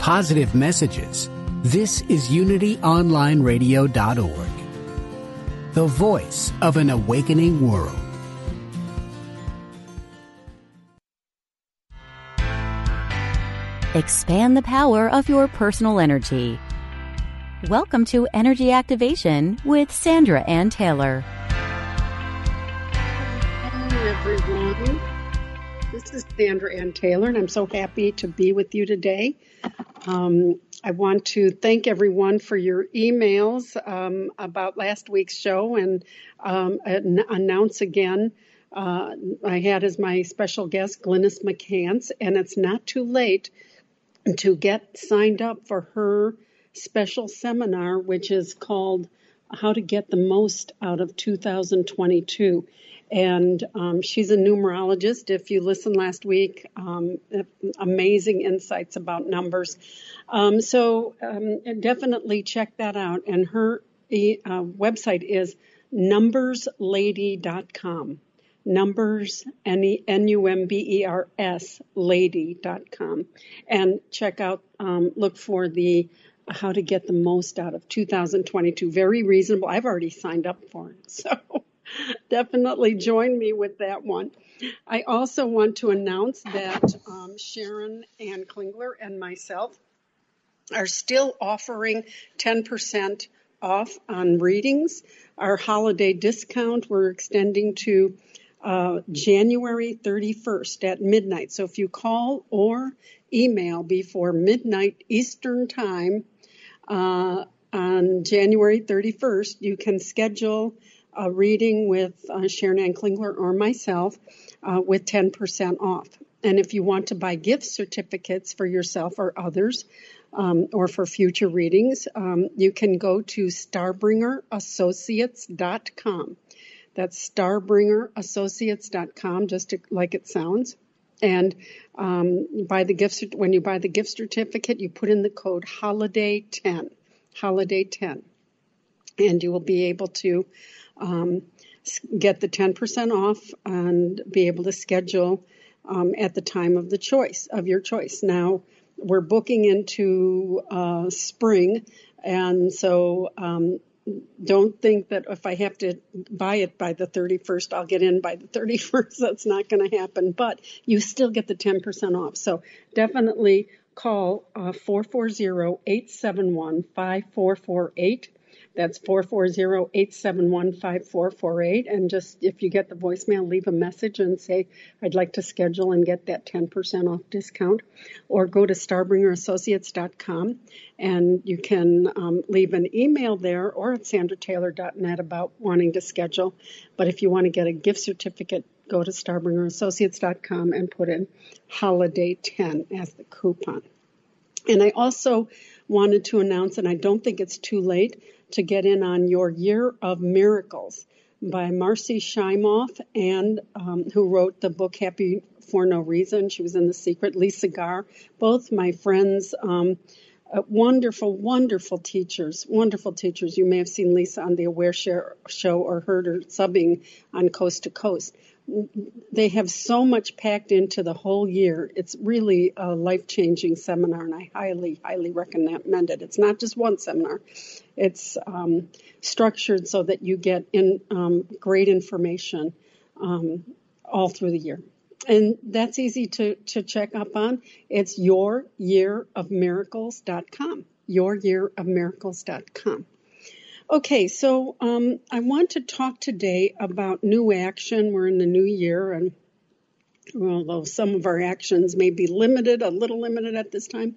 Positive messages. This is unityonlineradio.org. The voice of an awakening world. Expand the power of your personal energy. Welcome to Energy Activation with Sandra Anne Taylor. Hello, everyone. This is Sandra Anne Taylor, and I'm so happy to be with you today. Um, I want to thank everyone for your emails um, about last week's show and um, an- announce again. Uh, I had as my special guest Glynis McCants, and it's not too late to get signed up for her special seminar, which is called How to Get the Most Out of 2022. And um, she's a numerologist. If you listened last week, um, amazing insights about numbers. Um, so um, definitely check that out. And her uh, website is numberslady.com numbers, N-U-M-B-E-R-S, lady.com. And check out, um, look for the how to get the most out of 2022. Very reasonable. I've already signed up for it. So definitely join me with that one. I also want to announce that um, Sharon Anne Klingler and myself are still offering 10% off on readings. Our holiday discount we're extending to uh, January 31st at midnight. So if you call or email before midnight Eastern Time uh, on January 31st, you can schedule a reading with uh, Sharon Anne Klingler or myself uh, with 10% off. And if you want to buy gift certificates for yourself or others, um, or for future readings, um, you can go to starbringerassociates.com. That's starbringerassociates.com, just to, like it sounds. And um, buy the gift when you buy the gift certificate, you put in the code holiday 10, holiday 10, and you will be able to um, get the 10% off and be able to schedule um, at the time of the choice of your choice. Now we're booking into uh, spring, and so um, don't think that if I have to buy it by the 31st, I'll get in by the 31st. That's not going to happen, but you still get the 10% off. So definitely call uh, 440-871-5448 that's 440-871-5448. And just if you get the voicemail, leave a message and say, I'd like to schedule and get that 10% off discount. Or go to starbringerassociates.com and you can um, leave an email there or at sandrataylor.net about wanting to schedule. But if you want to get a gift certificate, go to starbringerassociates.com and put in holiday 10 as the coupon. And I also wanted to announce, and I don't think it's too late, to get in on your Year of Miracles by Marcy Shimoff, and um, who wrote the book Happy for No Reason. She was in The Secret. Lisa Garr, both my friends. Um, uh, wonderful, wonderful teachers, wonderful teachers. You may have seen Lisa on the Aware Share show or heard her subbing on Coast to Coast they have so much packed into the whole year. It's really a life changing seminar, and I highly, highly recommend it. It's not just one seminar, it's um, structured so that you get in um, great information um, all through the year. And that's easy to, to check up on. It's youryearofmiracles.com. Youryearofmiracles.com. Okay, so um, I want to talk today about new action. We're in the new year, and although some of our actions may be limited, a little limited at this time,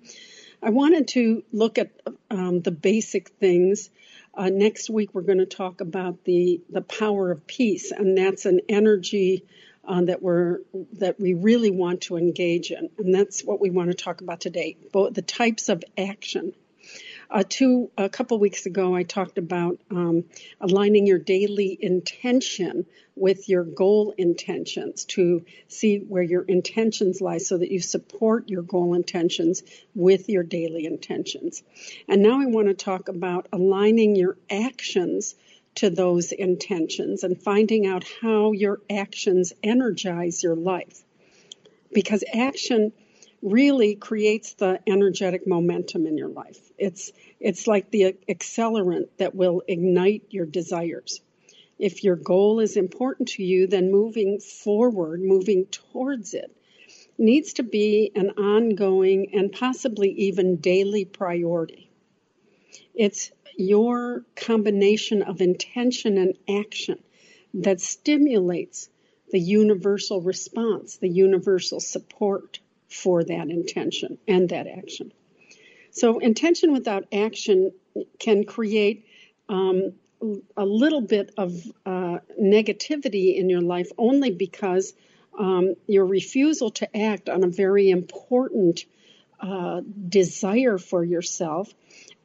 I wanted to look at um, the basic things. Uh, next week, we're going to talk about the, the power of peace, and that's an energy uh, that we're that we really want to engage in, and that's what we want to talk about today. Both the types of action uh, two, a couple weeks ago, I talked about um, aligning your daily intention with your goal intentions to see where your intentions lie so that you support your goal intentions with your daily intentions. And now I want to talk about aligning your actions to those intentions and finding out how your actions energize your life. Because action really creates the energetic momentum in your life. It's it's like the accelerant that will ignite your desires. If your goal is important to you, then moving forward, moving towards it, needs to be an ongoing and possibly even daily priority. It's your combination of intention and action that stimulates the universal response, the universal support for that intention and that action. So, intention without action can create um, a little bit of uh, negativity in your life only because um, your refusal to act on a very important uh, desire for yourself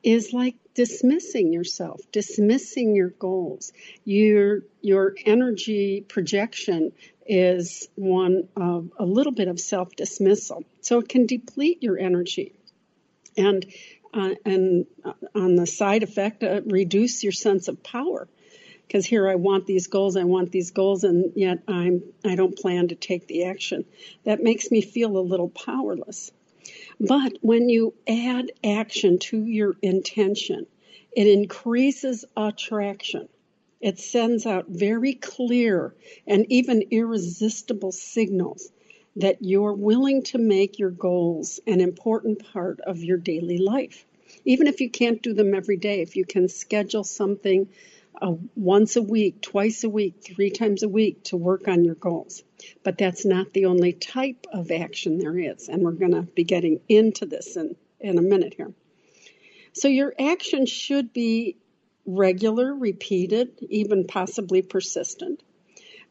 is like dismissing yourself, dismissing your goals. Your your energy projection is one of a little bit of self dismissal. So it can deplete your energy. And uh, and uh, on the side effect, uh, reduce your sense of power. Because here I want these goals, I want these goals, and yet I'm I don't plan to take the action. That makes me feel a little powerless. But when you add action to your intention, it increases attraction. It sends out very clear and even irresistible signals that you're willing to make your goals an important part of your daily life. Even if you can't do them every day, if you can schedule something uh, once a week, twice a week, three times a week to work on your goals. But that's not the only type of action there is. And we're going to be getting into this in, in a minute here. So your action should be regular, repeated, even possibly persistent.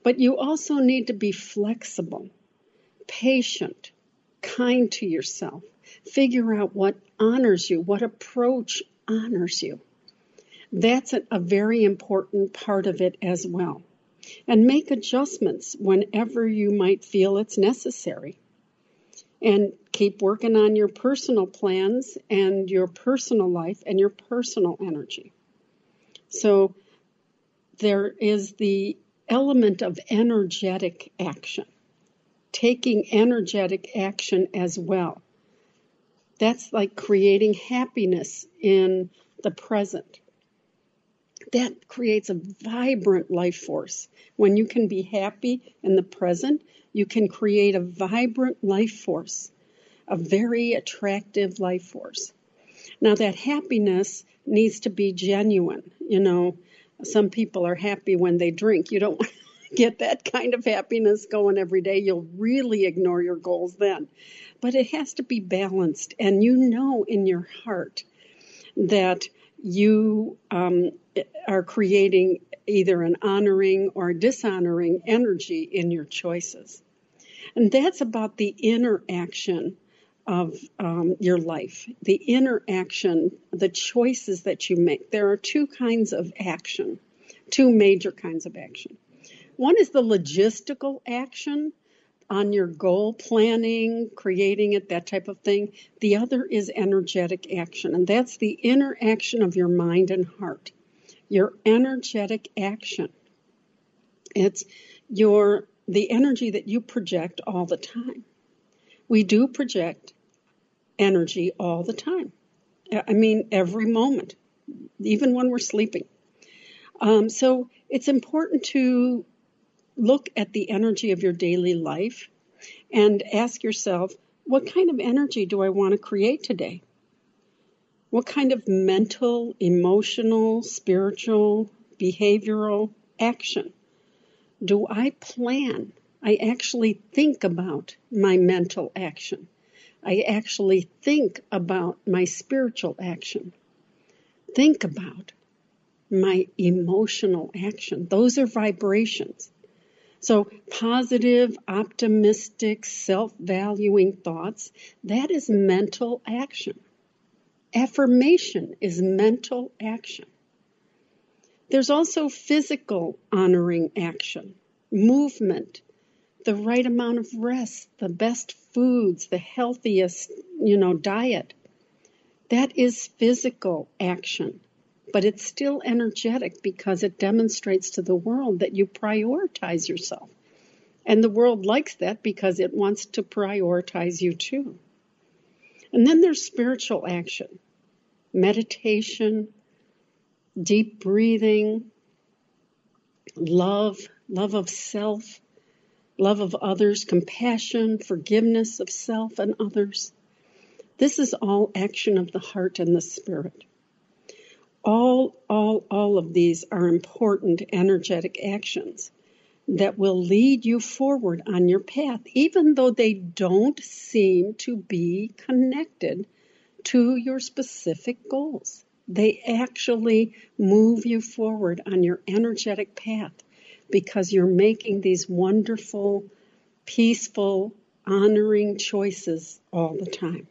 But you also need to be flexible, patient, kind to yourself. Figure out what honors you, what approach honors you. That's a, very important part of it as well. And make adjustments whenever you might feel it's necessary. And keep working on your personal plans and your personal life and your personal energy. So there is the element of energetic action, taking energetic action as well. That's like creating happiness in the present. That creates a vibrant life force. When you can be happy in the present, you can create a vibrant life force, a very attractive life force. Now, that happiness needs to be genuine. You know, some people are happy when they drink. You don't get that kind of happiness going every day. You'll really ignore your goals then. But it has to be balanced. And you know in your heart that you um, are creating either an honoring or dishonoring energy in your choices. And that's about the inner action of um, your life, the interaction, the choices that you make. There are two kinds of action, two major kinds of action. One is the logistical action on your goal planning, creating it, that type of thing. The other is energetic action, and that's the inner action of your mind and heart. Your energetic action. It's your the energy that you project all the time. We do project energy all the time. I mean, every moment, even when we're sleeping. Um, so it's important to look at the energy of your daily life and ask yourself, what kind of energy do I want to create today? What kind of mental, emotional, spiritual, behavioral action do I plan? I actually think about my mental action. I actually think about my spiritual action. Think about my emotional action. Those are vibrations. So positive, optimistic, self-valuing thoughts, that is mental action. Affirmation is mental action. There's also physical honoring action, movement, the right amount of rest, the best foods, the healthiest, you know, diet. That is physical action, but it's still energetic because it demonstrates to the world that you prioritize yourself. And the world likes that because it wants to prioritize you too. And then there's spiritual action, meditation, deep breathing, love, love of self, love of others, compassion, forgiveness of self and others. This is all action of the heart and the spirit. All, all, all of these are important energetic actions that will lead you forward on your path, even though they don't seem to be connected to your specific goals. They actually move you forward on your energetic path because you're making these wonderful, peaceful, honoring choices all the time.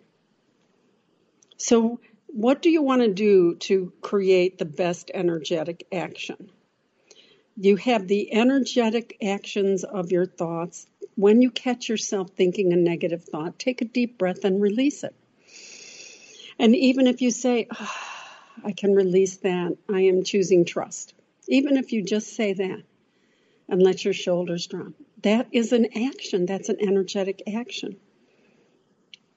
So, what do you want to do to create the best energetic action? You have the energetic actions of your thoughts. When you catch yourself thinking a negative thought, take a deep breath and release it. And even if you say, oh, I can release that, I am choosing trust. Even if you just say that, and let your shoulders drop. That is an action. That's an energetic action.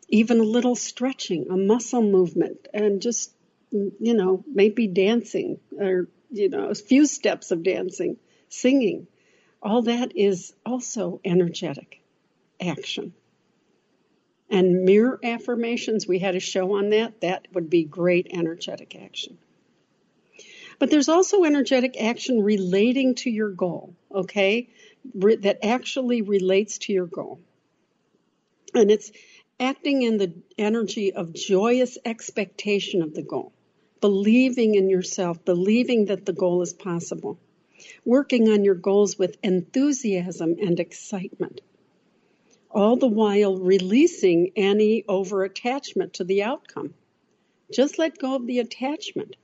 Even a little stretching, a muscle movement, and just, you know, maybe dancing or, you know, a few steps of dancing, singing. All that is also energetic action. And mirror affirmations, we had a show on that. That would be great energetic action. But there's also energetic action relating to your goal, okay? Re- that actually relates to your goal. And it's acting in the energy of joyous expectation of the goal, believing in yourself, believing that the goal is possible, working on your goals with enthusiasm and excitement, all the while releasing any over attachment to the outcome. Just let go of the attachment.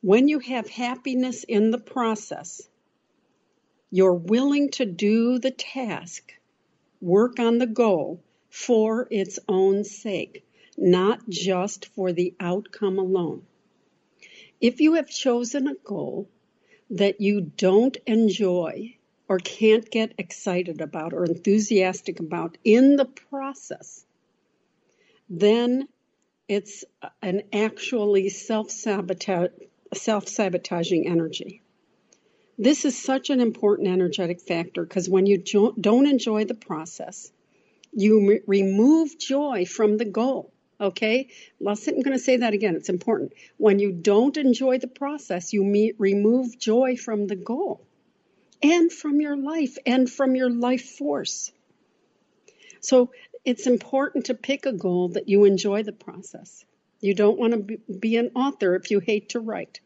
When you have happiness in the process, you're willing to do the task, work on the goal for its own sake, not just for the outcome alone. If you have chosen a goal that you don't enjoy or can't get excited about or enthusiastic about in the process, then it's an actually self sabotage self sabotaging energy. This is such an important energetic factor because when you don't enjoy the process, you remove joy from the goal. Okay? I'm going to say that again. It's important. When you don't enjoy the process, you me- remove joy from the goal and from your life and from your life force. So it's important to pick a goal that you enjoy the process. You don't want to be an author if you hate to write.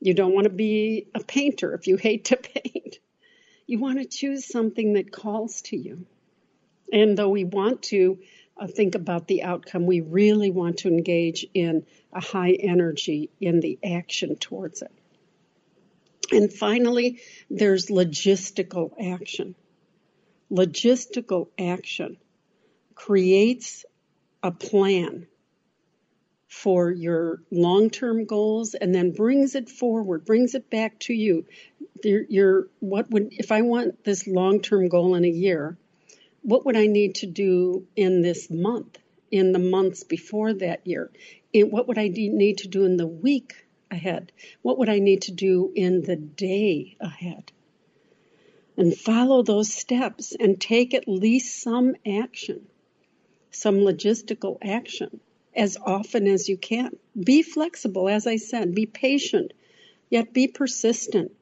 You don't want to be a painter if you hate to paint. You want to choose something that calls to you. And though we want to uh, think about the outcome, we really want to engage in a high energy in the action towards it. And finally, there's logistical action. Logistical action creates a plan for your long-term goals and then brings it forward, brings it back to you. Your, your what would if I want this long-term goal in a year, what would I need to do in this month, in the months before that year? In, what would I need to do in the week ahead? What would I need to do in the day ahead? And follow those steps and take at least some action, some logistical action as often as you can. Be flexible, as I said, be patient, yet be persistent.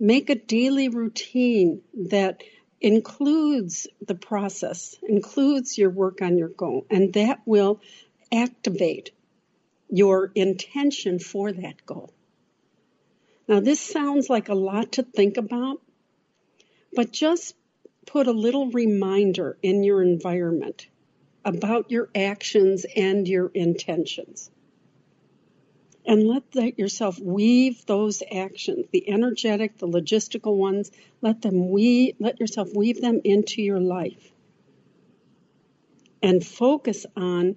Make a daily routine that includes the process, includes your work on your goal, and that will activate your intention for that goal. Now, this sounds like a lot to think about, but just put a little reminder in your environment about your actions and your intentions. And let that yourself weave those actions, the energetic, the logistical ones, let them weave, let yourself weave them into your life. And focus on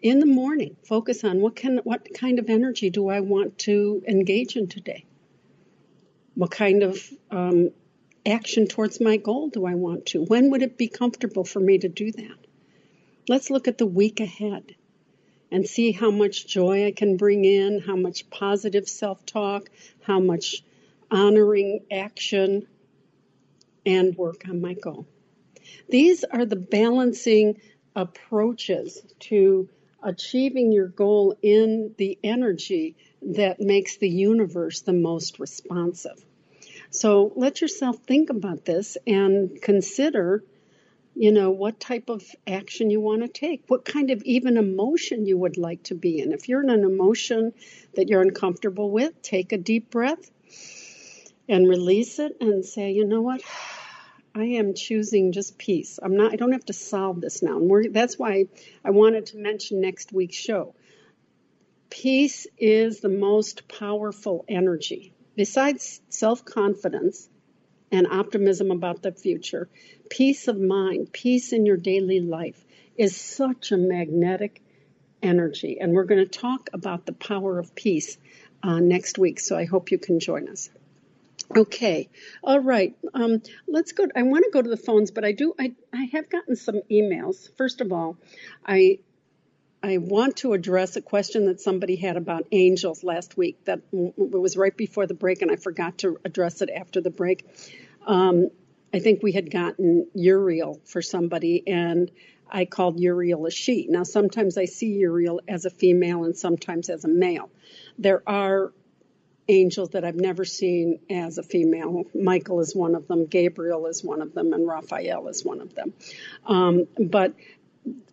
in the morning, focus on what can what kind of energy do I want to engage in today? What kind of um, action towards my goal do I want to? When would it be comfortable for me to do that? Let's look at the week ahead and see how much joy I can bring in, how much positive self talk, how much honoring action, and work on my goal. These are the balancing approaches to achieving your goal in the energy that makes the universe the most responsive. So let yourself think about this and consider, you know, what type of action you want to take, what kind of even emotion you would like to be in. If you're in an emotion that you're uncomfortable with, take a deep breath and release it and say, you know what? I am choosing just peace. I'm not. I don't have to solve this now. And that's why I wanted to mention next week's show. Peace is the most powerful energy. Besides self confidence and optimism about the future, peace of mind, peace in your daily life is such a magnetic energy. And we're going to talk about the power of peace uh, next week. So I hope you can join us. Okay, all right. Um, let's go. I want to go to the phones, but I do. I I have gotten some emails. First of all, I I want to address a question that somebody had about angels last week. That was right before the break, and I forgot to address it after the break. Um, I think we had gotten Uriel for somebody, and I called Uriel a she. Now, sometimes I see Uriel as a female, and sometimes as a male. There are angels that I've never seen as a female. Michael is one of them, Gabriel is one of them, and Raphael is one of them. Um, but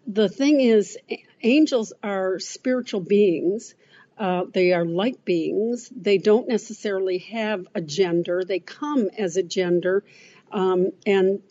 the thing is, angels are spiritual beings. Uh, they are light beings. They don't necessarily have a gender. They come as a gender. Um, and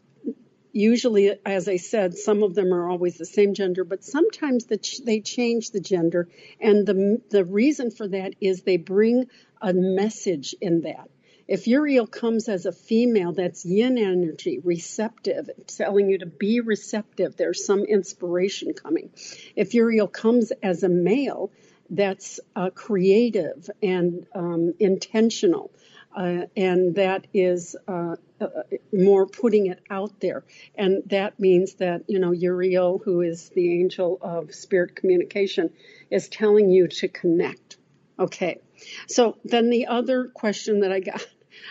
usually, as I said, some of them are always the same gender, but sometimes the ch- they change the gender. And the, the reason for that is they bring a message in that. If Uriel comes as a female, that's yin energy, receptive, telling you to be receptive. There's some inspiration coming. If Uriel comes as a male, that's uh, creative and um, intentional. Uh, and that is uh, uh, more putting it out there. And that means that, you know, Uriel, who is the angel of spirit communication, is telling you to connect. Okay. So then the other question that I got,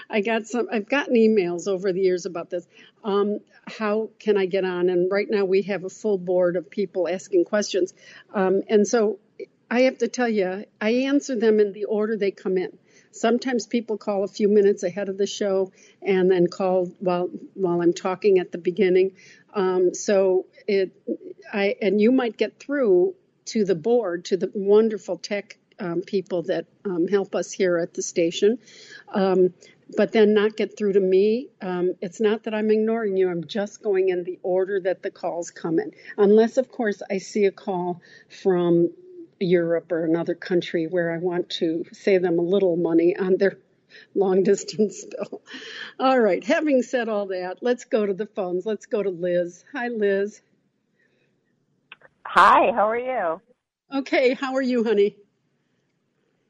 I got some, I've gotten emails over the years about this. Um, how can I get on? And right now we have a full board of people asking questions. Um, and so I have to tell you, I answer them in the order they come in. Sometimes people call a few minutes ahead of the show and then call while while I'm talking at the beginning. Um, so it, I and you might get through to the board to the wonderful tech um, people that um, help us here at the station. Um, but then not get through to me. Um, it's not that I'm ignoring you. I'm just going in the order that the calls come in. Unless, of course, I see a call from Europe or another country where I want to save them a little money on their long distance bill. All right, having said all that, let's go to the phones. Let's go to Liz. Hi, Liz. Hi, how are you? Okay, how are you, honey?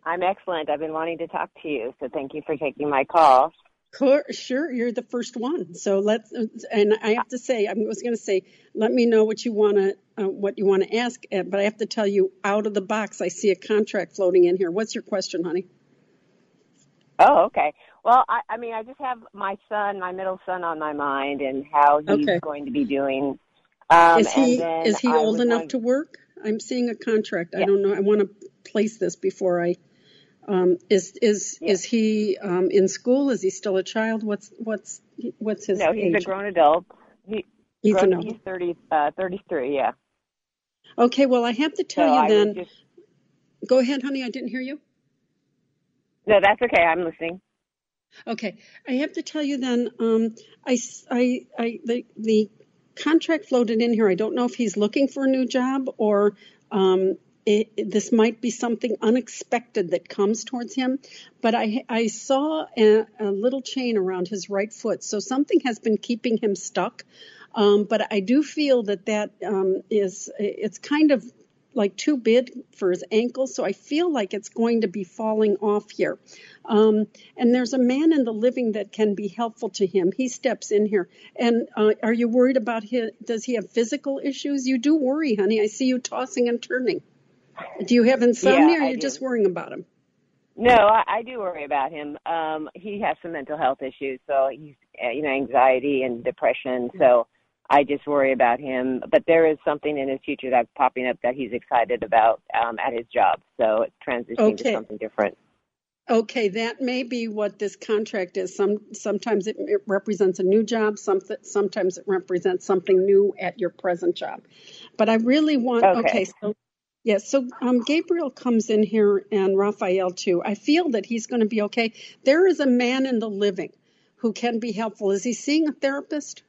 I'm excellent. I've been wanting to talk to you, so thank you for taking my call. Sure, you're the first one. So let's, and I have to say, I was going to say, let me know what you want to, uh, what you want to ask, uh, but I have to tell you, out of the box, I see a contract floating in here. What's your question, honey? Oh, okay. Well, I, I mean, I just have my son, my middle son, on my mind, and how he's okay. going to be doing. Um, is he is he old enough to work? I'm seeing a contract. Yeah. I don't know. I want to place this before I Um, is is is he um, in school? Is he still a child? What's what's what's his no? He's age? a grown adult. He, He's grown, an he's 30, uh, 33, Yeah. Okay. Well, I have to tell So you I then. just Go ahead, honey. I didn't hear you. no. That's okay. I'm listening. Okay, I have to tell you then. Um, I, I- I- the the contract floated in here. I don't know if he's looking for a new job or um, it, this might be something unexpected that comes towards him. But I I saw a, a little chain around his right foot, so something has been keeping him stuck. Um, but I do feel that that um, is it's kind of like too big for his ankle, so I feel like it's going to be falling off here. Um, and there's a man in the living that can be helpful to him. He steps in here. And uh, are you worried about his? Does he have physical issues? You do worry, honey. I see you tossing and turning. Do you have insomnia, Yeah, or are you do. just worrying about him? No, I, I do worry about him. Um, he has some mental health issues, so he's uh, you know anxiety and depression. So I just worry about him. But there is something in his future that's popping up that he's excited about um, at his job. So it's transitioning Okay. to something different. Okay, that may be what this contract is. Some sometimes it, it represents a new job. Some sometimes it represents something new at your present job. But I really want. Okay. Okay, so yeah, so um, Gabriel comes in here and Raphael too. I feel that he's going to be okay. There is a man in the living who can be helpful. Is he seeing a therapist?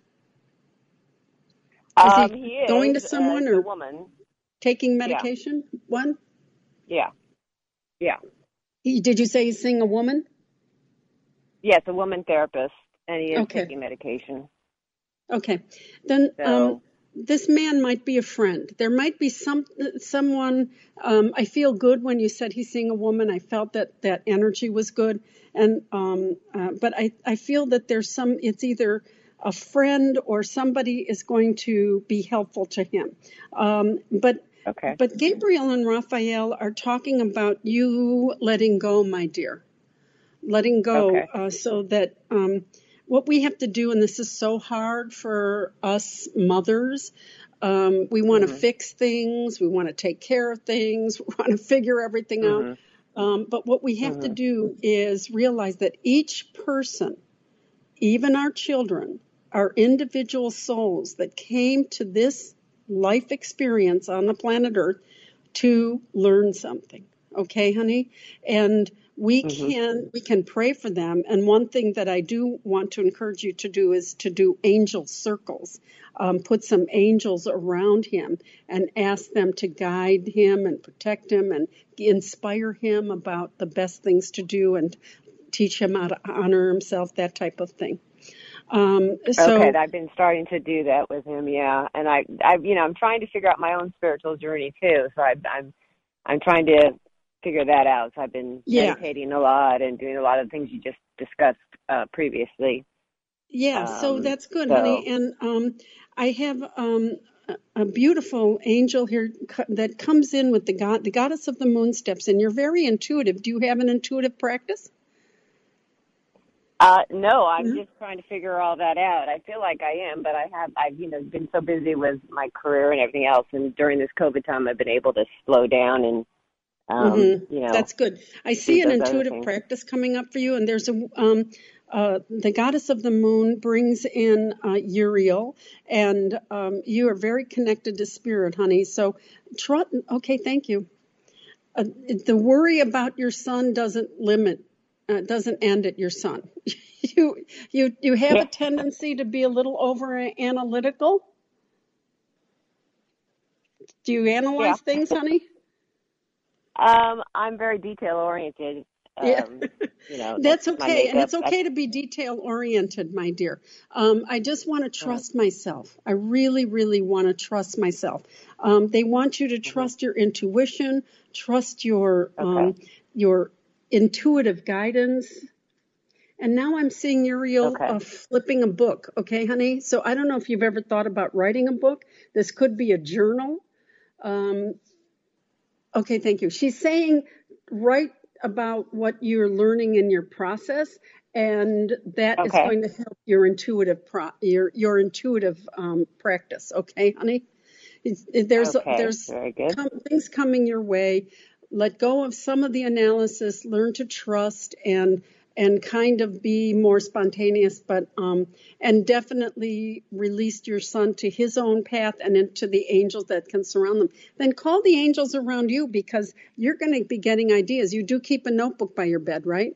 Is Um, he he is going to uh, someone a or woman. taking medication? One. Yeah, yeah, He, did you say he's seeing a woman? yeah. It's a woman therapist, and he is Okay. taking medication. Okay, then um, So this man might be a friend. There might be some someone. Um, I feel good when you said he's seeing a woman. I felt that that energy was good, and um, uh, but I I feel that there's some. It's either a friend or somebody is going to be helpful to him. Um, but okay. but Gabriel and Raphael are talking about you letting go, my dear letting go Okay. uh, so that um, what we have to do, and this is so hard for us mothers, um, we want to Mhm. fix things, we want to take care of things, we want to figure everything out. Mhm. Um, but what we have to Mhm. do is realize that each person, even our children, are individual souls that came to this life experience on the planet Earth to learn something. Okay, honey? And we Mhm. can we can pray for them. And one thing that I do want to encourage you to do is to do angel circles. Um, put some angels around him and ask them to guide him and protect him and inspire him about the best things to do and teach him how to honor himself, that type of thing. Um, so okay, I've been starting to do that with him, yeah. And I, I, you know, I'm trying to figure out my own spiritual journey too. So I, I'm, I'm trying to figure that out. So I've been Yeah. meditating a lot and doing a lot of things you just discussed uh, previously. Yeah, so Um, that's good, so- honey. And um, I have um, a- beautiful angel here that comes in with the god, the goddess of the moon steps in. You're very intuitive. Do you have an intuitive practice? Uh, no, I'm Mhm. just trying to figure all that out. I feel like I am, but I have, I've, you know, been so busy with my career and everything else. And during this COVID time, I've been able to slow down and, um, Mhm. you know, That's good. I see an intuitive practice coming up for you, and there's a um, uh, the goddess of the moon brings in uh, Uriel, and um, you are very connected to spirit, honey. So, trot. Okay, thank you. Uh, the worry about your son doesn't limit, uh, doesn't end at your son. you you you have Yeah. a tendency to be a little over analytical. Do you analyze Yeah. things, honey? Um, I'm very detail oriented. Um, Yeah. you know, That's okay. And it's okay to be detail oriented, my dear. Um, I just want to trust myself. I really, really want to trust myself. Um, they want you to trust your intuition, trust your um, Okay. your intuitive guidance. And now I'm seeing Uriel Okay. uh, flipping a book. Okay, honey. So I don't know if you've ever thought about writing a book. This could be a journal. Um, okay, thank you. She's saying write about what you're learning in your process, and that is Okay. going to help your intuitive pro- your your intuitive um, practice. Okay, honey. There's Okay, there's com- things coming your way. let go of some of the analysis, learn to trust and and kind of be more spontaneous, but um, and definitely release your son to his own path and into the angels that can surround them. Then call the angels around you because you're going to be getting ideas. You do keep a notebook by your bed, right?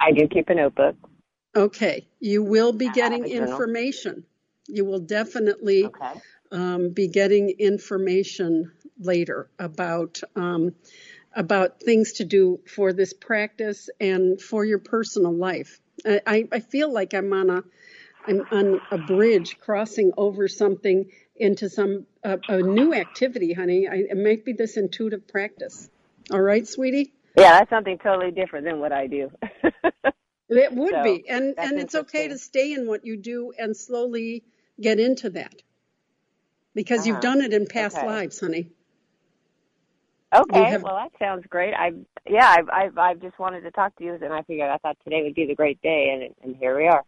I do keep a notebook. Okay, you will be getting information. You will definitely okay. um, be getting information later about um, about things to do for this practice and for your personal life. I, I feel like I'm on a I'm on a bridge crossing over something into some uh, a new activity, honey. I, it might be this intuitive practice. All right, sweetie. Yeah, that's something totally different than what I do. it would so, be, and and it's okay to stay in what you do and slowly get into that because uh-huh. you've done it in past okay. lives, honey. Okay, have... well that sounds great. I yeah, I've, I've I've just wanted to talk to you, and I figured I thought today would be the great day, and and here we are.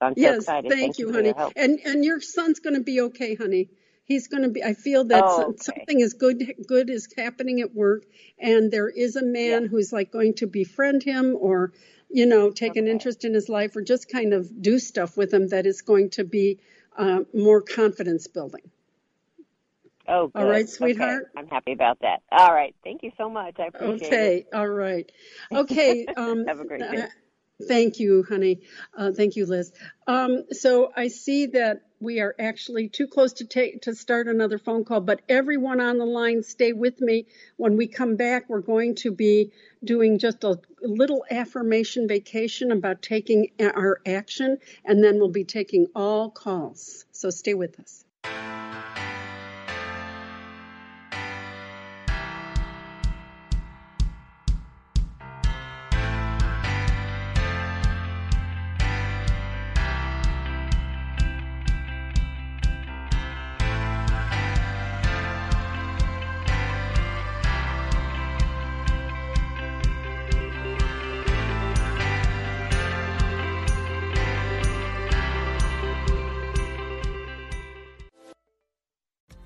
So I'm so yes, excited. Thank, thank you, honey. And and your son's going to be okay, honey. He's going to be. I feel that oh, okay. something is good. Good is happening at work, and there is a man yeah. who's like going to befriend him, or you know, take okay. an interest in his life, or just kind of do stuff with him that is going to be uh, more confidence building. Oh, good. All right, sweetheart. Okay. I'm happy about that. All right. Thank you so much. I appreciate okay. it. Okay. All right. Okay. Um, Have a great day. Uh, thank you, honey. Uh, thank you, Liz. Um, so I see that we are actually too close to take to start another phone call, but everyone on the line, stay with me. When we come back, we're going to be doing just a little affirmation vacation about taking our action, and then we'll be taking all calls. So stay with us.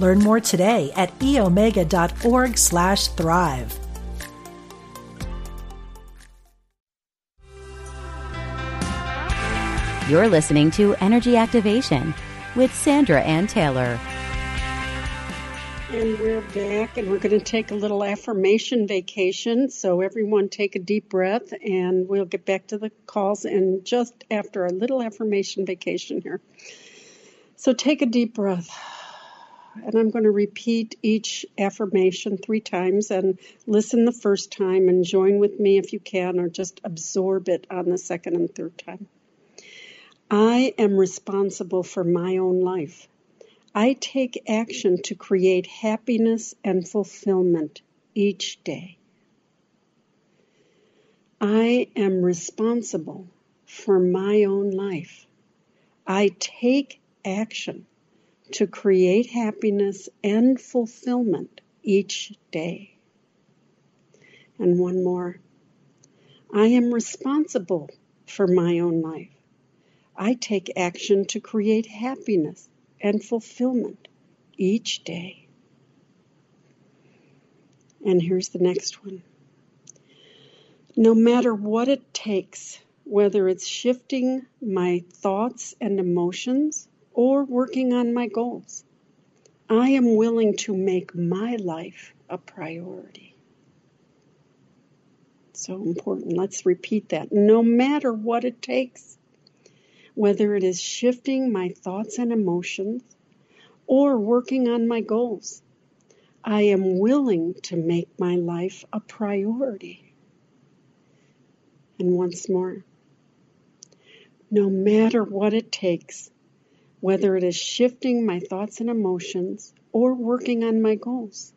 Learn more today at eomega.org slash thrive. You're listening to Energy Activation with Sandra Anne Taylor. And we're back, and we're going to take a little affirmation vacation. So, everyone, take a deep breath, and we'll get back to the calls. And just after a little affirmation vacation here. So, take a deep breath and I'm going to repeat each affirmation three times and listen the first time and join with me if you can, or just absorb it on the second and third time. I am responsible for my own life. I take action to create happiness and fulfillment each day. I am responsible for my own life. I take action to create happiness and fulfillment each day. And one more. I am responsible for my own life. I take action to create happiness and fulfillment each day. And here's the next one. No matter what it takes, whether it's shifting my thoughts and emotions or working on my goals. I am willing to make my life a priority. So important. Let's repeat that. No matter what it takes, whether it is shifting my thoughts and emotions or working on my goals, I am willing to make my life a priority. And once more, no matter what it takes, whether it is shifting my thoughts and emotions or working on my goals.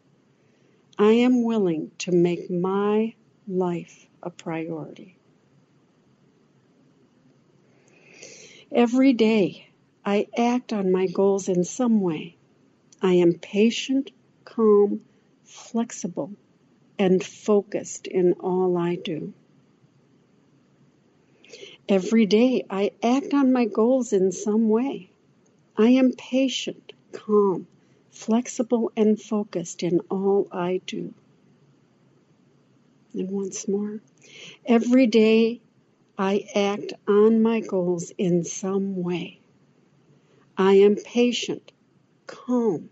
I am willing to make my life a priority. Every day, I act on my goals in some way. I am patient, calm, flexible, and focused in all I do. Every day, I act on my goals in some way. I am patient, calm, flexible, and focused in all I do. And once more, every day I act on my goals in some way. I am patient, calm,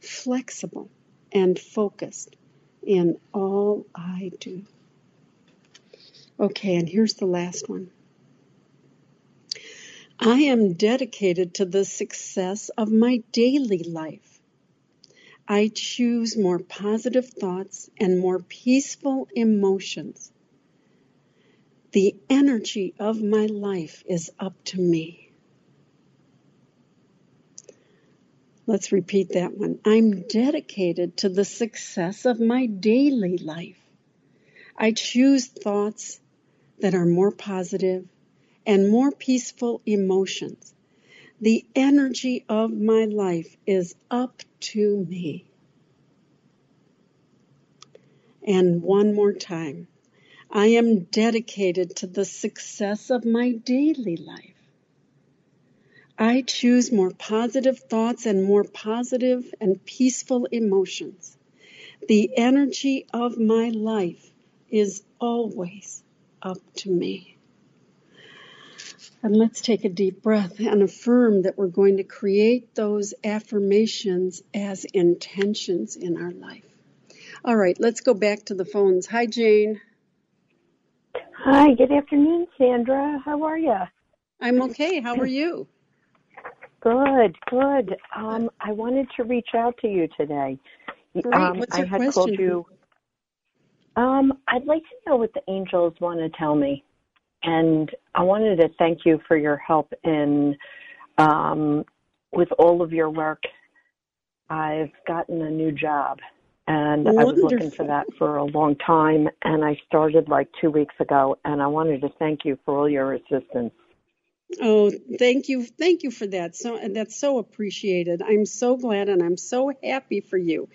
flexible, and focused in all I do. Okay, and here's the last one. I am dedicated to the success of my daily life. I choose more positive thoughts and more peaceful emotions. The energy of my life is up to me. Let's repeat that one. I'm dedicated to the success of my daily life. I choose thoughts that are more positive and more peaceful emotions. The energy of my life is up to me. And one more time. I am dedicated to the success of my daily life. I choose more positive thoughts and more positive and peaceful emotions. The energy of my life is always up to me. And let's take a deep breath and affirm that we're going to create those affirmations as intentions in our life. All right, let's go back to the phones. Hi, Jane. Hi, good afternoon, Sandra. How are you? I'm okay. How are you? Good, good. Um, I wanted to reach out to you today. Great. Um, What's I your had question? called you. Um, I'd like to know what the angels want to tell me, and I wanted to thank you for your help in um, with all of your work. I've gotten a new job, and I was looking for that for a long time, and I started like two weeks ago, and I wanted to thank you for all your assistance. Oh, thank you. Thank you for that. So and that's so appreciated. I'm so glad and I'm so happy for you.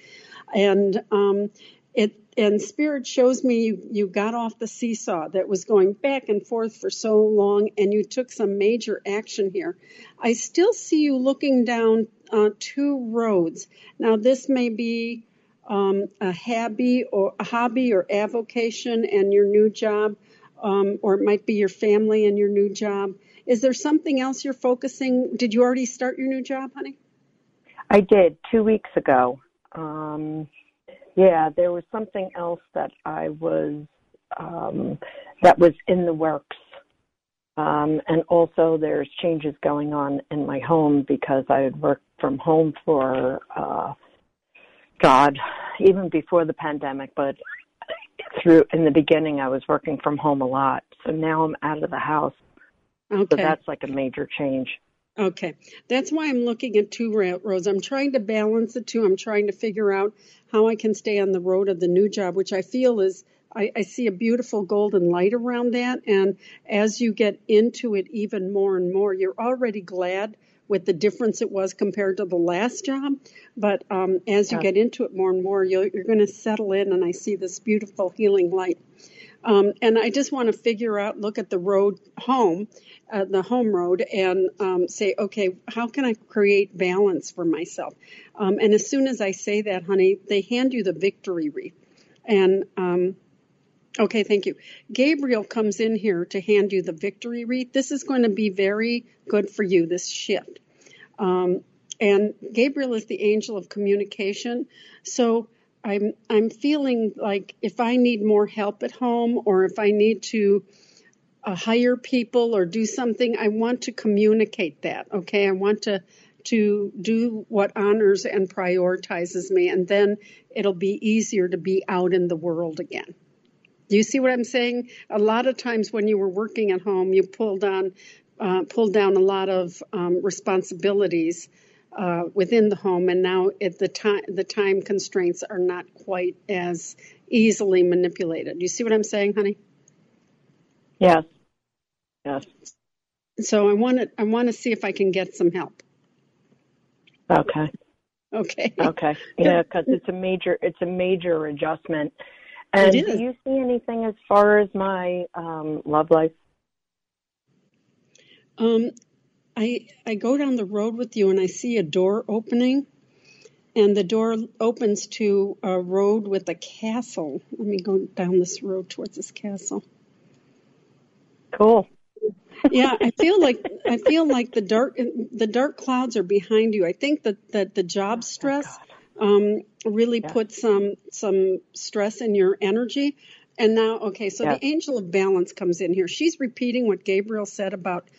And um it and spirit shows me you, you got off the seesaw that was going back and forth for so long and you took some major action here. I still see you looking down uh, two roads. Now this may be um, a hobby or a hobby or avocation and your new job, um, or it might be your family and your new job. Is there something else you're focusing? Did you already start your new job, honey? I did two weeks ago. Um, yeah, there was something else that I was um, that was in the works, um, and also there's changes going on in my home because I had worked from home for uh, God even before the pandemic, but through in the beginning I was working from home a lot. So now I'm out of the house, Okay. so that's like a major change. Okay. That's why I'm looking at two ra- roads. I'm trying to balance the two. I'm trying to figure out how I can stay on the road of the new job, which I feel is, I, I see a beautiful golden light around that. And as you get into it even more and more, you're already glad with the difference it was compared to the last job. But um, as you Yeah. get into it more and more, you'll, you're going to settle in, and I see this beautiful healing light. Um, and I just want to figure out, look at the road home, uh, the home road, and um, say, okay, how can I create balance for myself? Um, and as soon as I say that, honey, they hand you the victory wreath. And um, okay, thank you. Gabriel comes in here to hand you the victory wreath. This is going to be very good for you, this shift. Um, and Gabriel is the angel of communication. So I'm I'm feeling like if I need more help at home or if I need to uh, hire people or do something, I want to communicate that. Okay, I want to to do what honors and prioritizes me, and then it'll be easier to be out in the world again. Do you see what I'm saying? A lot of times when you were working at home, you pulled on uh, pulled down a lot of um, responsibilities uh, within the home, and now at the time the time constraints are not quite as easily manipulated. Do You see what I'm saying, honey? Yes. Yes. So I want to I want to see if I can get some help. Okay. Okay. Okay. Yeah, because it's a major it's a major adjustment. And do you see anything as far as my um, love life? Um, I I go down the road with you and I see a door opening, and the door opens to a road with a castle. Let me go down this road towards this castle. Cool. Yeah, I feel like I feel like the dark the dark clouds are behind you. I think that that the job stress um, really Yeah. put some some stress in your energy. And now, okay, so Yeah. the angel of balance comes in here. She's repeating what Gabriel said about,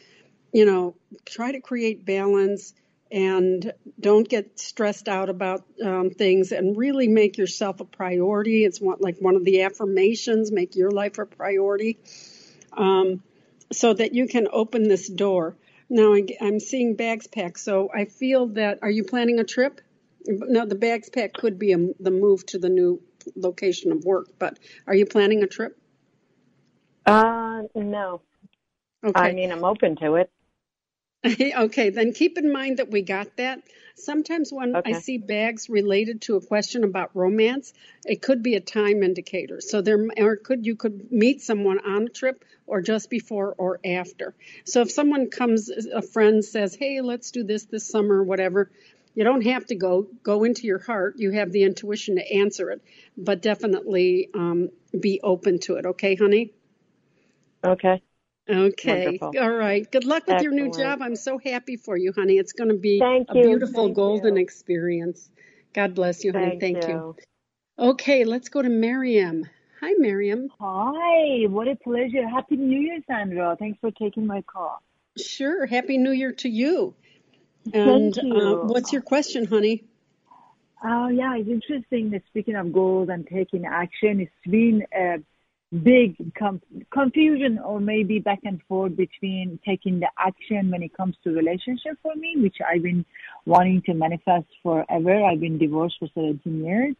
you know, try to create balance and don't get stressed out about um, things and really make yourself a priority. It's one, like one of the affirmations, make your life a priority. Um, so that you can open this door. Now I, am seeing bags packed, so I feel that. Are you planning a trip? No, the bags packed could be a, the move to the new location of work, but are you planning a trip? Uh, no. Okay. I mean, I'm open to it. okay, then keep in mind that we got that. Sometimes when Okay. I see bags related to a question about romance, it could be a time indicator. So there, or could you could meet someone on a trip, or just before or after. So if someone comes, a friend says, "Hey, let's do this this summer," whatever. You don't have to go go into your heart. You have the intuition to answer it, but definitely um, be open to it. Okay, honey. Okay. Okay. Wonderful. All right. Good luck with your new job. I'm so happy for you, honey. It's going to be Thank a you. beautiful Thank golden you. experience. God bless you, honey. Thank, Thank you. you. Okay, let's go to Miriam. Hi, Miriam. Hi, what a pleasure. Happy New Year, Sandra. Thanks for taking my call. Sure. Happy New Year to you. And Thank Uh, you. what's your question, honey? Oh, yeah, it's interesting that speaking of goals and taking action, it's been a big com- confusion or maybe back and forth between taking the action when it comes to relationship for me, which I've been wanting to manifest forever. I've been divorced for 17 years.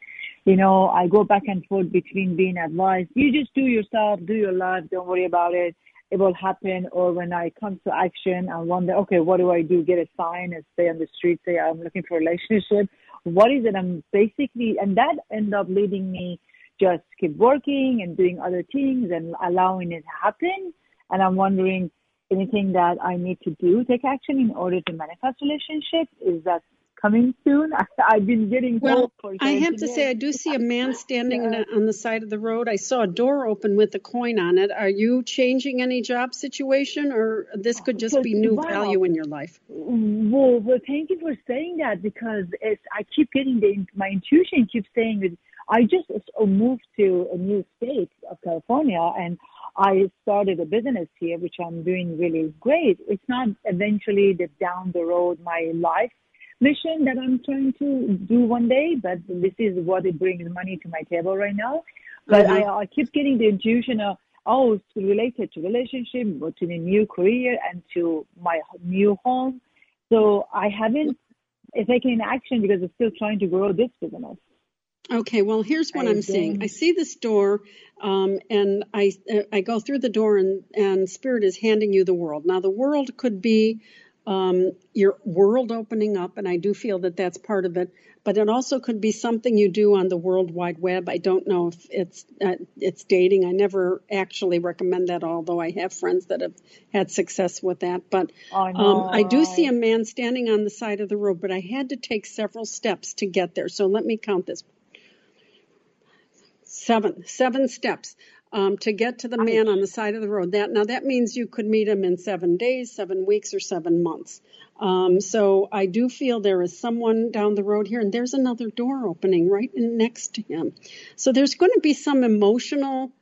You know, I go back and forth between being advised, you just do yourself, do your life, don't worry about it. It will happen. Or when I come to action, I wonder, okay, what do I do? Get a sign and stay on the street, say I'm looking for a relationship. What is it? I'm basically, and that end up leading me just keep working and doing other things and allowing it to happen. And I'm wondering anything that I need to do, take action in order to manifest relationship. Is that coming soon? I've been getting Well, for I have 17 to say, I do see a man standing on- on the side of the road. I saw a door open with a coin on it. Are you changing any job situation, or this could just be new Wow. value in your life? Well, well, thank you for saying that because it's, I keep getting the my intuition keeps saying that I just moved to a new state of California and I started a business here, which I'm doing really great. It's not eventually the down the road my life mission that I'm trying to do one day, but this is what it brings money to my table right now. But Mhm. I, I keep getting the intuition of oh, it's related to relationship, to the new career, and to my new home. So I haven't taken action because I'm still trying to grow this business. Okay, well, here's what I I'm seeing. I see this door, um, and I I go through the door, and and Spirit is handing you the world. Now, the world could be um, your world opening up, and I do feel that that's part of it. But it also could be something you do on the World Wide Web. I don't know if it's uh, it's dating. I never actually recommend that, although I have friends that have had success with that. But know, um, I do see a man standing on the side of the road, but I had to take several steps to get there. So let me count this seven seven steps um, to get to the man on the side of the road. That now that means you could meet him in seven days seven weeks or seven months. Um, so i do feel there is someone down the road here and there's another door opening right in next to him. So there's going to be some emotional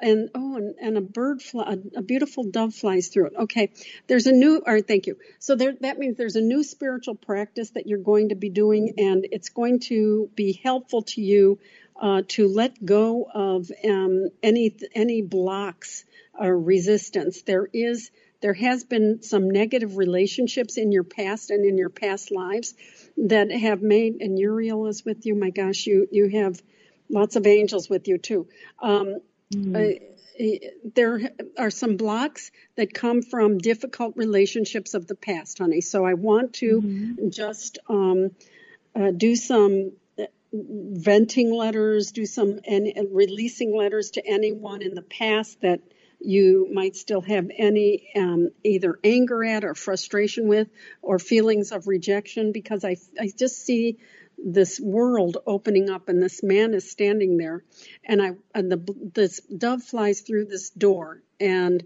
and oh and, and a bird fly, a, a beautiful dove flies through it. Okay there's a new all right thank you. So there that means there's a new spiritual practice that you're going to be doing and it's going to be helpful to you uh, to let go of um, any any blocks or resistance there is there has been some negative relationships in your past and in your past lives that have made and Uriel is with you my gosh you you have Lots of angels with you too. Um, uh, there are some blocks that come from difficult relationships of the past, honey. So I want to just um, uh, do some venting letters, do some and releasing letters to anyone in the past that you might still have any um, either anger at or frustration with or feelings of rejection? Because I, I just see this world opening up and this man is standing there and I and the this dove flies through this door and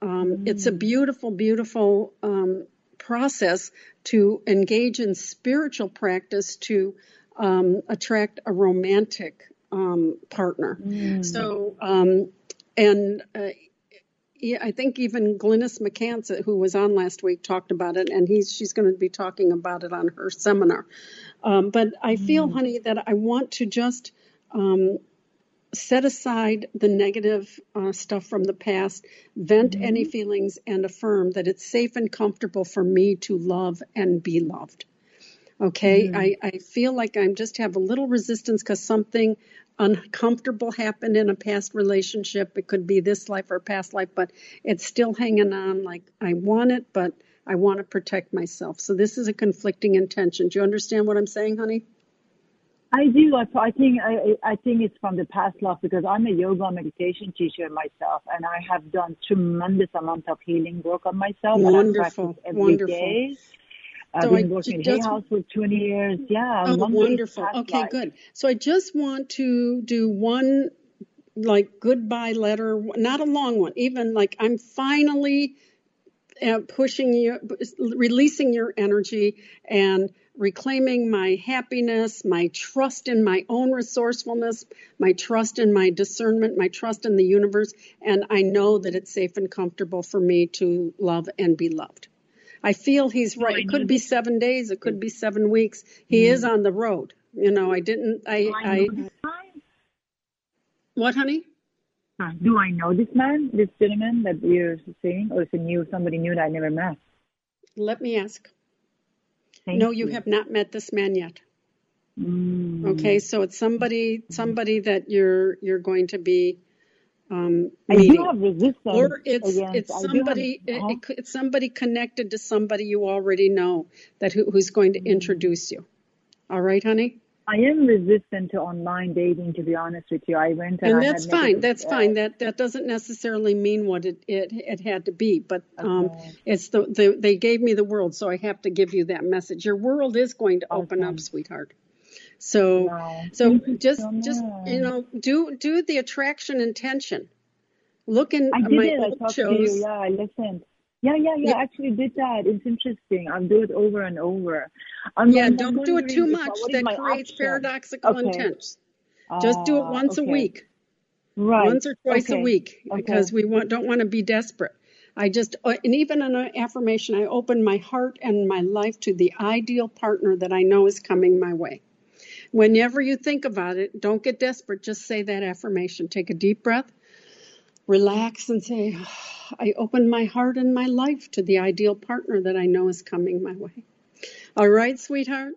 um, it's a beautiful beautiful um, process to engage in spiritual practice to um, attract a romantic um, partner. So um, and uh, yeah, I think even Glynis McCants, who was on last week, talked about it, and he's she's going to be talking about it on her seminar. Um, but I feel, honey, that I want to just um, set aside the negative uh, stuff from the past, vent any feelings, and affirm that it's safe and comfortable for me to love and be loved. Okay, mm-hmm. I, I feel like I'm just have a little resistance because something uncomfortable happened in a past relationship. It could be this life or past life, but it's still hanging on. Like I want it, but I want to protect myself. So this is a conflicting intention. Do you understand what I'm saying, honey? I do. I, I think I, I think it's from the past life because I'm a yoga meditation teacher myself, and I have done tremendous amount of healing work on myself. and I Wonderful, practice every wonderful. day. I've So I been working in ju- Hay House for 20 years. Yeah, Oh, wonderful. Okay, life. good. So I just want to do one like goodbye letter, not a long one, even like I'm finally uh, pushing you, releasing your energy and reclaiming my happiness, my trust in my own resourcefulness, my trust in my discernment, my trust in the universe. And I know that it's safe and comfortable for me to love and be loved. I feel he's right. It could be seven days. It could be seven weeks. He is on the road. You know, I didn't, I, Do I I, know man? what, honey? Uh, Do I know this man, this gentleman that you're saying, or is it new, somebody new that I never met? Let me ask. Thank No, you have not met this man yet. Mm. Okay, so it's somebody, somebody that you're, you're going to be, um, I do have resistance Or it's, against. it's do have. somebody, it, uh-huh. it it's somebody connected to somebody you already know that who, who's going to introduce you. All right, honey? I am resistant to online dating, to be honest with you. I went and, And that's fine. negative, That's uh, fine. That that doesn't necessarily mean what it it, it had to be, but um, it's the, the they gave me the world, so I have to give you that message. Your world is going to open up, sweetheart. So so just just you know do do the attraction intention. Look in I did my it. I talked to you. shows. Yeah, I listened. Yeah, yeah, yeah. Yeah, I actually did that. It's interesting. I'll do it over and over. I'm, yeah. I'm, I'm Don't do it too much. That creates option? paradoxical Okay. intents. Just do it Ah, once a week. Right. once or twice a Okay. week Okay. because we want, don't want to be desperate. I just, uh, and even in an affirmation, I open my heart and my life to the ideal partner that I know is coming my way. Whenever you think about it, don't get desperate. Just say that affirmation. Take a deep breath, relax, and say, I open my heart and my life to the ideal partner that I know is coming my way. All right, sweetheart.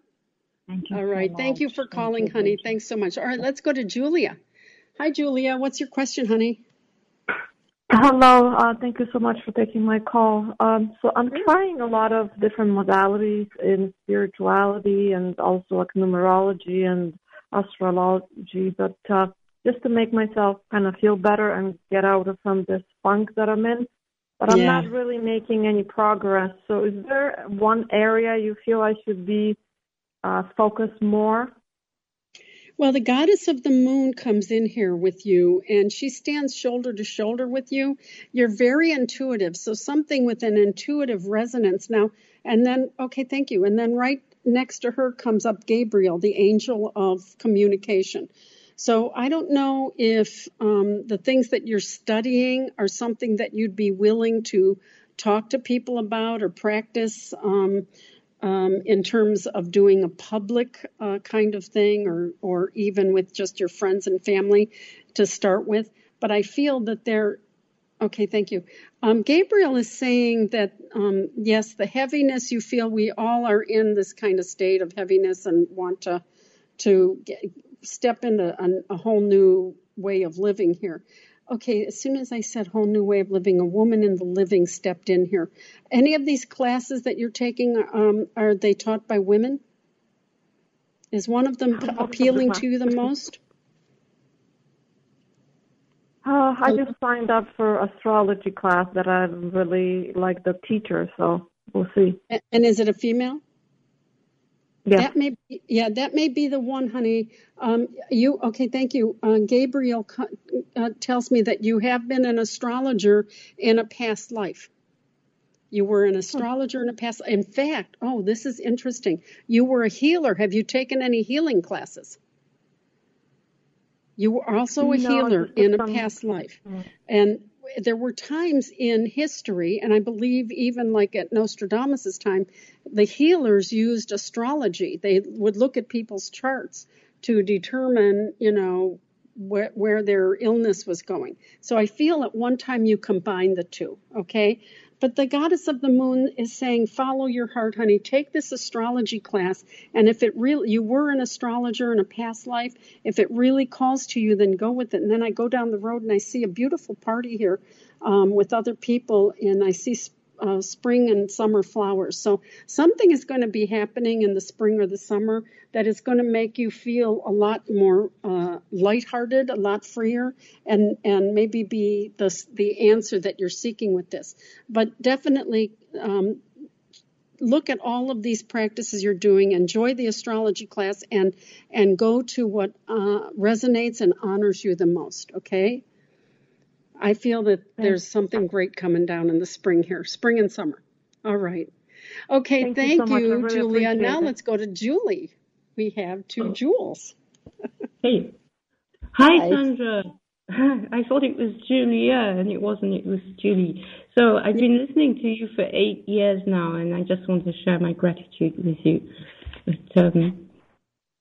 Thank you All so right. Thank you for Thank calling, you. honey. You. Thanks so much. All right, let's go to Julia. Hi, Julia. What's your question, honey? Hello. Uh, thank you so much for taking my call. Um, so I'm trying a lot of different modalities in spirituality and also like numerology and astrology, but uh, just to make myself kind of feel better and get out of some of this funk that I'm in. But I'm Yeah. not really making any progress. So is there one area you feel I should be uh, focused more? Well, the goddess of the moon comes in here with you and she stands shoulder to shoulder with you. You're very intuitive. So something with an intuitive resonance now. And then, okay, thank you. And then right next to her comes up Gabriel, the angel of communication. So I don't know if um, the things that you're studying are something that you'd be willing to talk to people about or practice. Um, um, in terms of doing a public uh, kind of thing or, or even with just your friends and family to start with. But I feel that they're, okay, thank you. Um, Gabriel is saying that, um, yes, the heaviness you feel, we all are in this kind of state of heaviness and want to, to get, step into a, a whole new way of living here. Okay, as soon as I said whole new way of living, a woman in the living stepped in here. Any of these classes that you're taking, um, are they taught by women? Is one of them appealing to you the most? Uh, I just signed up for astrology class that I really like the teacher, so we'll see. And is it a female? Yeah. That may be, yeah, that may be the one, honey. Um, you okay? Thank you. Uh, Gabriel uh, tells me that you have been an astrologer in a past life. You were an astrologer in a past. In fact, oh, this is interesting. You were a healer. Have you taken any healing classes? You were also a No, healer in a past life, and there were times in history, and I believe even like at Nostradamus' time, the healers used astrology. They would look at people's charts to determine, you know, where, where their illness was going. So I feel at one time you combine the two, okay? But the goddess of the moon is saying, follow your heart, honey. Take this astrology class. And if it really, you were an astrologer in a past life, if it really calls to you, then go with it. And then I go down the road and I see a beautiful party here um, with other people, and I see uh, spring and summer flowers. So something is going to be happening in the spring or the summer that is going to make you feel a lot more uh, lighthearted, a lot freer, and and maybe be the the answer that you're seeking with this. But definitely. Um, Look at all of these practices you're doing. Enjoy the astrology class, and and go to what uh, resonates and honors you the most. Okay. I feel that there's something great coming down in the spring here, spring and summer. All right. Okay, Thank you so you, really Julia. Now it. let's go to Julie. We have two Jules. Hey. Hi, Hi. Sandra. I thought it was Julia, and it wasn't. It was Julie. So I've been listening to you for eight years now, and I just want to share my gratitude with you. But um,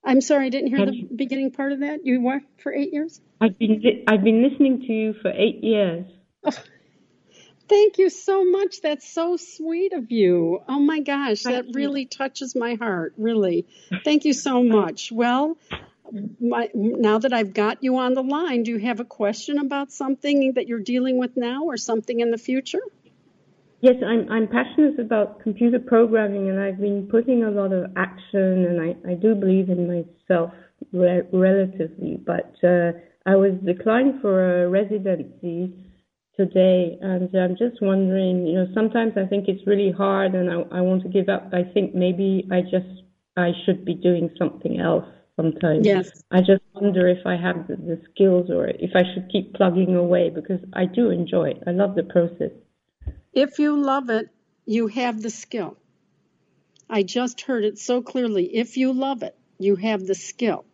I'm sorry, I didn't hear the beginning part of that. You were for eight years? I've been li- I've been listening to you for eight years. Oh, Thank you so much. That's so sweet of you. Oh my gosh, that Thank you. really touches my heart. Really. Thank you so much. Well, my, now that I've got you on the line, do you have a question about something that you're dealing with now or something in the future? Yes, I'm I'm passionate about computer programming, and I've been putting a lot of action, and I, I do believe in myself re- relatively. But uh, I was declined for a residency today, and I'm just wondering, you know, sometimes I think it's really hard, and I I want to give up. I think maybe I just I should be doing something else sometimes. Yes. I just wonder if I have the, the skills or if I should keep plugging away because I do enjoy it. I love the process. If you love it, you have the skill. I just heard it so clearly. If you love it, you have the skill.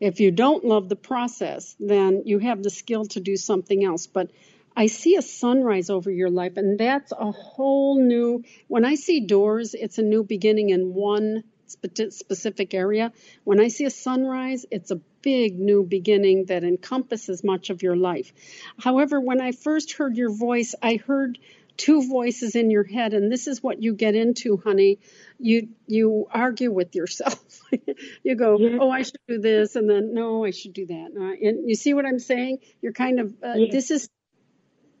If you don't love the process, then you have the skill to do something else. But I see a sunrise over your life, and that's a whole new. When I see doors, it's a new beginning in one specific area. When I see a sunrise, it's a big new beginning that encompasses much of your life. However, when I first heard your voice, I heard two voices in your head and this is what you get into honey. You you argue with yourself. You go Yes. oh i should do this and then no i should do that. Uh, and you see what i'm saying? You're kind of uh, Yes. this is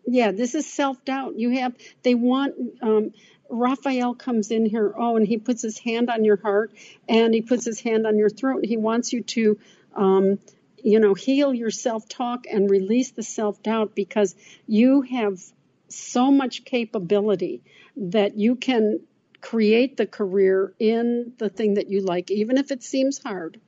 yeah this is self-doubt. You have they want um raphael comes in here oh and he puts his hand on your heart and he puts his hand on your throat he wants you to um you know heal your self-talk and release the self-doubt because you have so much capability that you can create the career in the thing that you like, even if it seems hard.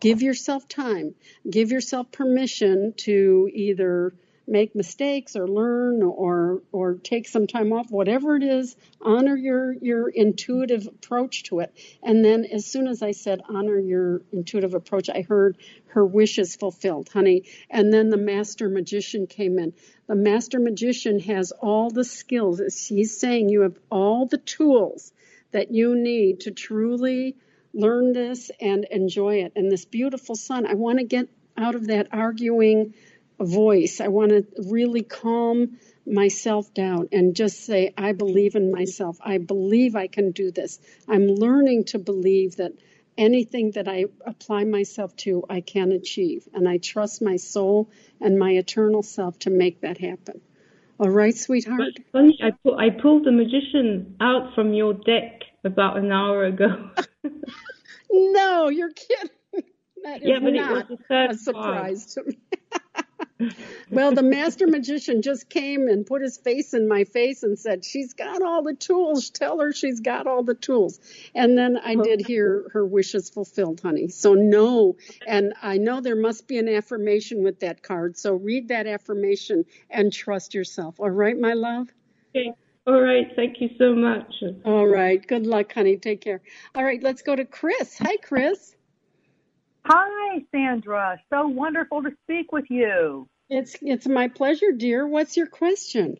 Give yourself time. Give yourself permission to either make mistakes or learn or or take some time off whatever it is honor your your intuitive approach to it. And then as soon as i said honor your intuitive approach i heard her wishes fulfilled honey. And then the master magician came in. The master magician has all the skills. He's saying you have all the tools that you need to truly learn this and enjoy it. And this beautiful sun i want to get out of that arguing voice. I want to really calm myself down and just say, I believe in myself. I believe I can do this. I'm learning to believe that anything that I apply myself to, I can achieve. And I trust my soul and my eternal self to make that happen. All right, sweetheart? But funny, I, pu- I pulled the magician out from your deck about an hour ago. no, you're kidding. That is yeah, but not it was a, a surprise to me. well, the master magician just came and put his face in my face and said, She's got all the tools. Tell her she's got all the tools. And then I did hear her wishes fulfilled, honey. So, no. And I know there must be an affirmation with that card. So, read that affirmation and trust yourself. All right, my love? Okay. All right. Thank you so much. All right. Good luck, honey. Take care. All right. Let's go to Chris. Hi, Chris. Hi, Sandra. So wonderful to speak with you. It's it's my pleasure, dear. What's your question?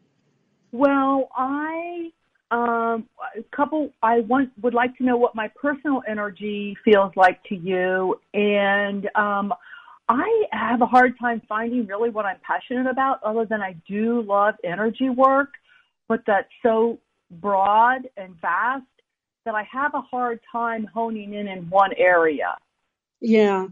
Well, I um a couple I want would like to know what my personal energy feels like to you and um I have a hard time finding really what I'm passionate about other than I do love energy work, but that's so broad and vast that I have a hard time honing in in one area. Yeah.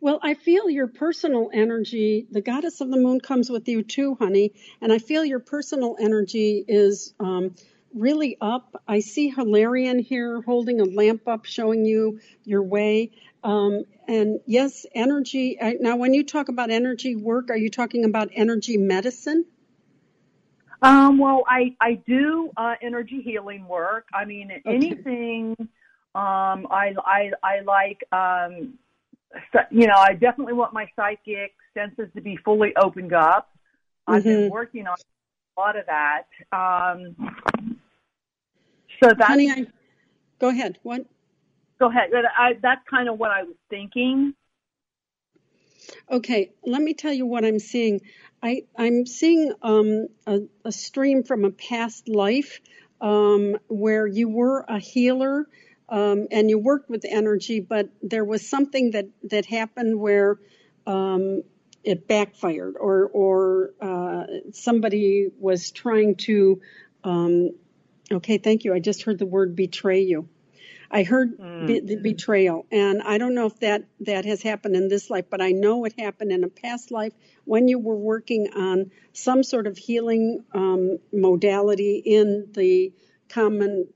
Well, I feel your personal energy, the goddess of the moon comes with you too, honey. And I feel your personal energy is um, really up. I see Hilarion here holding a lamp up, showing you your way. Um, and yes, energy. Now, when you talk about energy work, are you talking about energy medicine? Um, well, I I do uh, energy healing work. I mean, Okay. anything. Um, I I I like. Um, you know, I definitely want my psychic senses to be fully opened up. I've been Mhm. working on a lot of that. Um, so that's Honey, I, go ahead. What? go ahead. I, that's kind of what I was thinking. Okay, let me tell you what I'm seeing. I, I'm seeing um, a, a stream from a past life um, where you were a healer um, and you worked with energy, but there was something that, that happened where um, it backfired or, or uh, somebody was trying to. Um, okay, thank you. I just heard the word betray you. I heard be, the betrayal, and I don't know if that that has happened in this life, but I know it happened in a past life when you were working on some sort of healing um, modality in the common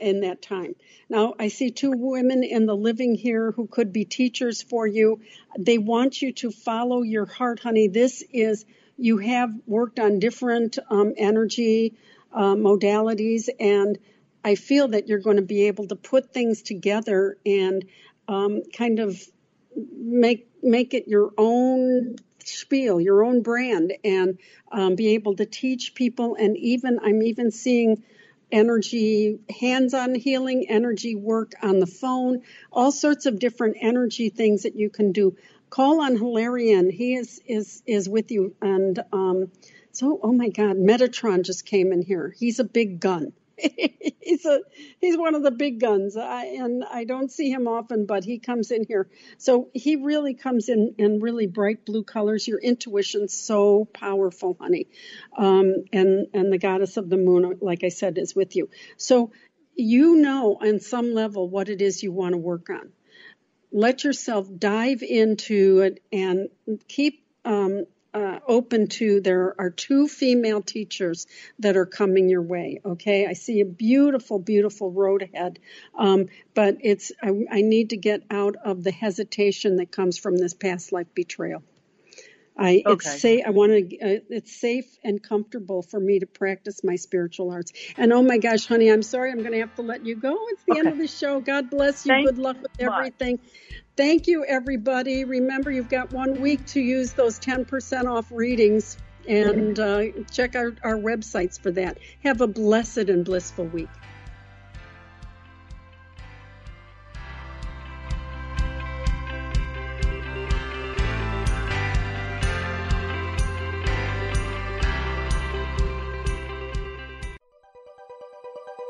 in that time. Now I see two women in the living here who could be teachers for you. They want you to follow your heart, honey. This is you have worked on different um, energy uh, modalities and I feel that you're going to be able to put things together and um, kind of make make it your own spiel, your own brand, and um, be able to teach people. And even I'm even seeing energy, hands-on healing, energy work on the phone, all sorts of different energy things that you can do. Call on Hilarion. He is is is with you. And um, so, oh my God, Metatron just came in here. He's a big gun. he's a he's one of the big guns. I, and i don't see him often but he comes in here. So he really comes in in really bright blue colors. Your intuition's so powerful honey. Um, and and the goddess of the moon like i said is with you. So you know on some level what it is you want to work on. Let yourself dive into it and keep um, uh, open to there are two female teachers that are coming your way okay? I see a beautiful beautiful road ahead um, but it's I, I need to get out of the hesitation that comes from this past life betrayal I it's Okay. say I want to uh, it's safe and comfortable for me to practice my spiritual arts. And oh my gosh, honey, I'm sorry I'm going to have to let you go. It's the end of the show. God bless you. Thank Good luck with you much. everything. Thank you everybody. Remember you've got 1 week to use those 10% off readings and uh, check out our websites for that. Have a blessed and blissful week.